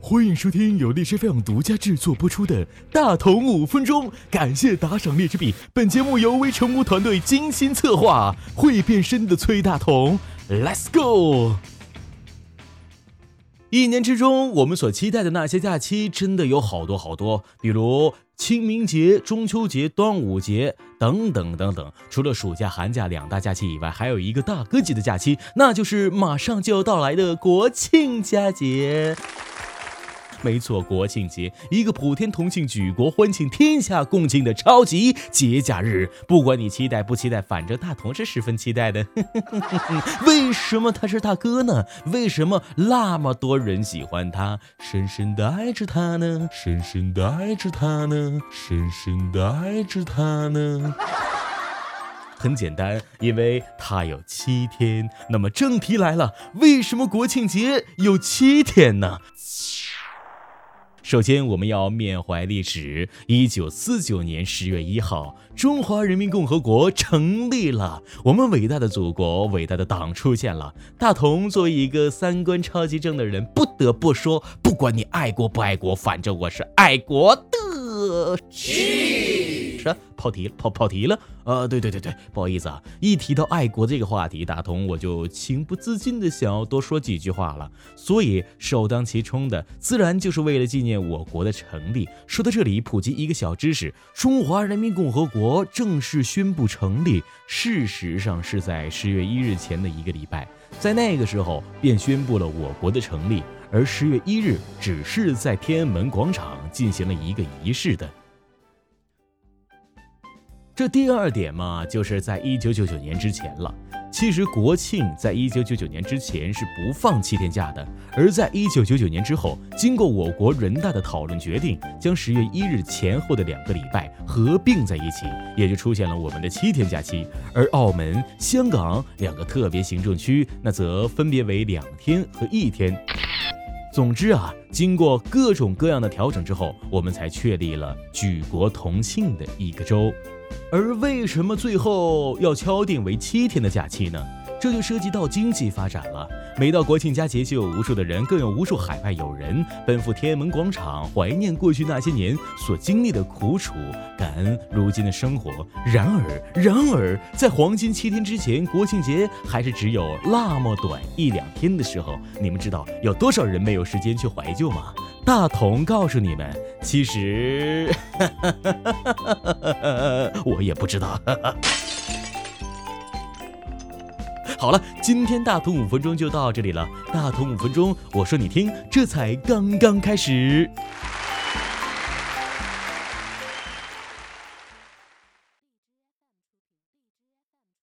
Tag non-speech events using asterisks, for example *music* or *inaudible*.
欢迎收听由荔枝 FM 独家制作播出的《大同五分钟》，感谢打赏荔枝币。本节目由微成屋团队精心策划，会变身的崔大同，Let's go！一年之中，我们所期待的那些假期真的有好多好多，比如清明节、中秋节、端午节等等等等。除了暑假、寒假两大假期以外，还有一个大哥级的假期，那就是马上就要到来的国庆佳节。没错，国庆节，一个普天同庆、举国欢庆、天下共庆的超级节假日。不管你期待不期待，反正大同是十分期待的。*laughs* 为什么他是大哥呢？为什么那么多人喜欢他？深深的爱着他呢？深深的爱着他呢？深深的爱着他呢？*laughs* 很简单，因为他有七天。那么正题来了，为什么国庆节有七天呢？首先，我们要缅怀历史。一九四九年十月一号，中华人民共和国成立了，我们伟大的祖国、伟大的党出现了。大同作为一个三观超级正的人，不得不说，不管你爱国不爱国，反正我是爱国的。是跑题了，跑跑题了。呃，对对对对，不好意思啊，一提到爱国这个话题，大同我就情不自禁的想要多说几句话了。所以首当其冲的，自然就是为了纪念我国的成立。说到这里，普及一个小知识：中华人民共和国正式宣布成立，事实上是在十月一日前的一个礼拜，在那个时候便宣布了我国的成立。而十月一日只是在天安门广场进行了一个仪式的。这第二点嘛，就是在一九九九年之前了。其实国庆在一九九九年之前是不放七天假的，而在一九九九年之后，经过我国人大的讨论决定，将十月一日前后的两个礼拜合并在一起，也就出现了我们的七天假期。而澳门、香港两个特别行政区，那则分别为两天和一天。总之啊，经过各种各样的调整之后，我们才确立了举国同庆的一个周。而为什么最后要敲定为七天的假期呢？这就涉及到经济发展了。每到国庆佳节，就有无数的人，更有无数海外友人奔赴天安门广场，怀念过去那些年所经历的苦楚，感恩如今的生活。然而，然而，在黄金七天之前，国庆节还是只有那么短一两天的时候，你们知道有多少人没有时间去怀旧吗？大同告诉你们，其实 *laughs* 我也不知道。*laughs* 好了，今天大同五分钟就到这里了。大同五分钟，我说你听，这才刚刚开始。